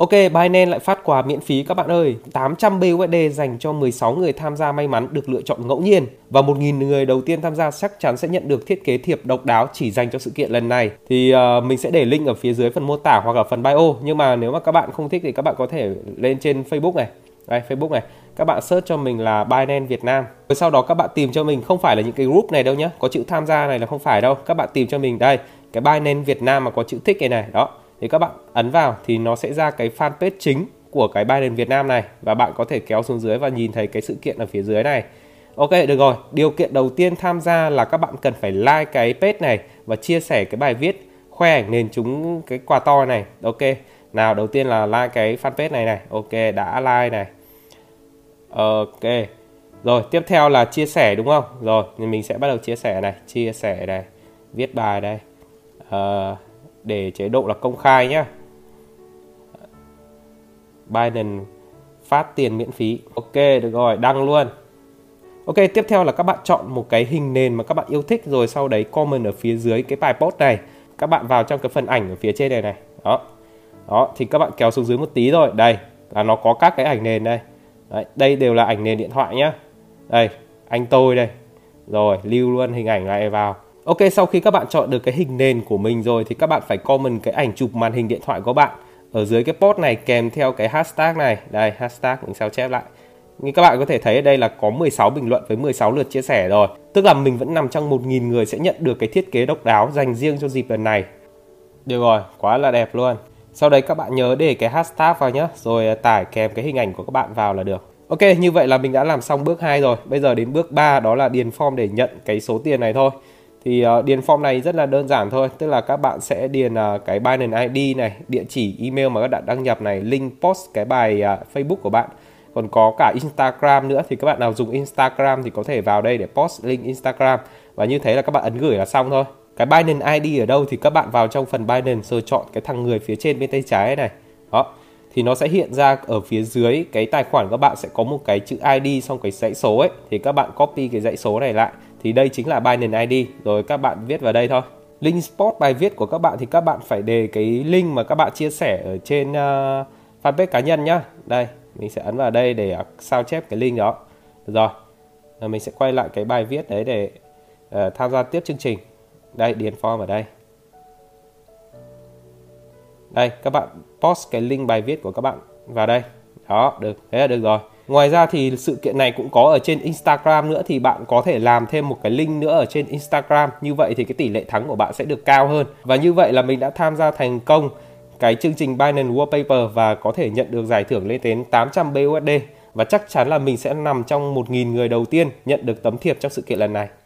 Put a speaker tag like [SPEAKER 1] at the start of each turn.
[SPEAKER 1] Ok, Binance lại phát quà miễn phí các bạn ơi. 800 BUSD dành cho 16 người tham gia may mắn được lựa chọn ngẫu nhiên và 1.000 người đầu tiên tham gia chắc chắn sẽ nhận được thiết kế thiệp độc đáo chỉ dành cho sự kiện lần này. Thì uh, mình sẽ để link ở phía dưới phần mô tả hoặc ở phần bio. Nhưng mà nếu mà các bạn không thích thì các bạn có thể lên trên Facebook này. Đây, Facebook này. Các bạn search cho mình là Binance Việt Nam. Rồi sau đó các bạn tìm cho mình không phải là những cái group này đâu nhé. Có chữ tham gia này là không phải đâu. Các bạn tìm cho mình đây. Cái Binance Việt Nam mà có chữ thích này này. Đó thì các bạn ấn vào thì nó sẽ ra cái fanpage chính của cái Binance Việt Nam này và bạn có thể kéo xuống dưới và nhìn thấy cái sự kiện ở phía dưới này. Ok được rồi, điều kiện đầu tiên tham gia là các bạn cần phải like cái page này và chia sẻ cái bài viết khoe ảnh nền chúng cái quà to này. Ok. Nào đầu tiên là like cái fanpage này này. Ok, đã like này. Ok. Rồi, tiếp theo là chia sẻ đúng không? Rồi, thì mình sẽ bắt đầu chia sẻ này, chia sẻ này, viết bài đây. Uh, để chế độ là công khai nhé Biden phát tiền miễn phí. Ok được rồi đăng luôn. Ok tiếp theo là các bạn chọn một cái hình nền mà các bạn yêu thích rồi sau đấy comment ở phía dưới cái bài post này. Các bạn vào trong cái phần ảnh ở phía trên này này. Đó. Đó thì các bạn kéo xuống dưới một tí rồi đây là nó có các cái ảnh nền đây. Đấy, đây đều là ảnh nền điện thoại nhá. Đây anh tôi đây. Rồi lưu luôn hình ảnh này vào. Ok, sau khi các bạn chọn được cái hình nền của mình rồi thì các bạn phải comment cái ảnh chụp màn hình điện thoại của bạn ở dưới cái post này kèm theo cái hashtag này. Đây, hashtag mình sao chép lại. Như các bạn có thể thấy ở đây là có 16 bình luận với 16 lượt chia sẻ rồi. Tức là mình vẫn nằm trong 1.000 người sẽ nhận được cái thiết kế độc đáo dành riêng cho dịp lần này. Được rồi, quá là đẹp luôn. Sau đấy các bạn nhớ để cái hashtag vào nhé, rồi à, tải kèm cái hình ảnh của các bạn vào là được. Ok, như vậy là mình đã làm xong bước 2 rồi. Bây giờ đến bước 3 đó là điền form để nhận cái số tiền này thôi thì uh, điền form này rất là đơn giản thôi tức là các bạn sẽ điền uh, cái Binance ID này địa chỉ email mà các bạn đăng nhập này link post cái bài uh, Facebook của bạn. Còn có cả Instagram nữa thì các bạn nào dùng Instagram thì có thể vào đây để post link Instagram. Và như thế là các bạn ấn gửi là xong thôi. Cái Binance ID ở đâu thì các bạn vào trong phần Binance rồi chọn cái thằng người phía trên bên tay trái này. Đó. Thì nó sẽ hiện ra ở phía dưới cái tài khoản các bạn sẽ có một cái chữ ID xong cái dãy số ấy. Thì các bạn copy cái dãy số này lại thì đây chính là Binance ID rồi các bạn viết vào đây thôi. Link spot bài viết của các bạn thì các bạn phải đề cái link mà các bạn chia sẻ ở trên uh, fanpage cá nhân nhá. Đây mình sẽ ấn vào đây để sao chép cái link đó. Được rồi rồi mình sẽ quay lại cái bài viết đấy để uh, tham gia tiếp chương trình. Đây điền form ở đây. Đây các bạn post cái link bài viết của các bạn vào đây. Đó được thế là được rồi. Ngoài ra thì sự kiện này cũng có ở trên Instagram nữa, thì bạn có thể làm thêm một cái link nữa ở trên Instagram. Như vậy thì cái tỷ lệ thắng của bạn sẽ được cao hơn. Và như vậy là mình đã tham gia thành công cái chương trình Binance Wallpaper và có thể nhận được giải thưởng lên đến 800 BUSD và chắc chắn là mình sẽ nằm trong 1.000 người đầu tiên nhận được tấm thiệp trong sự kiện lần này.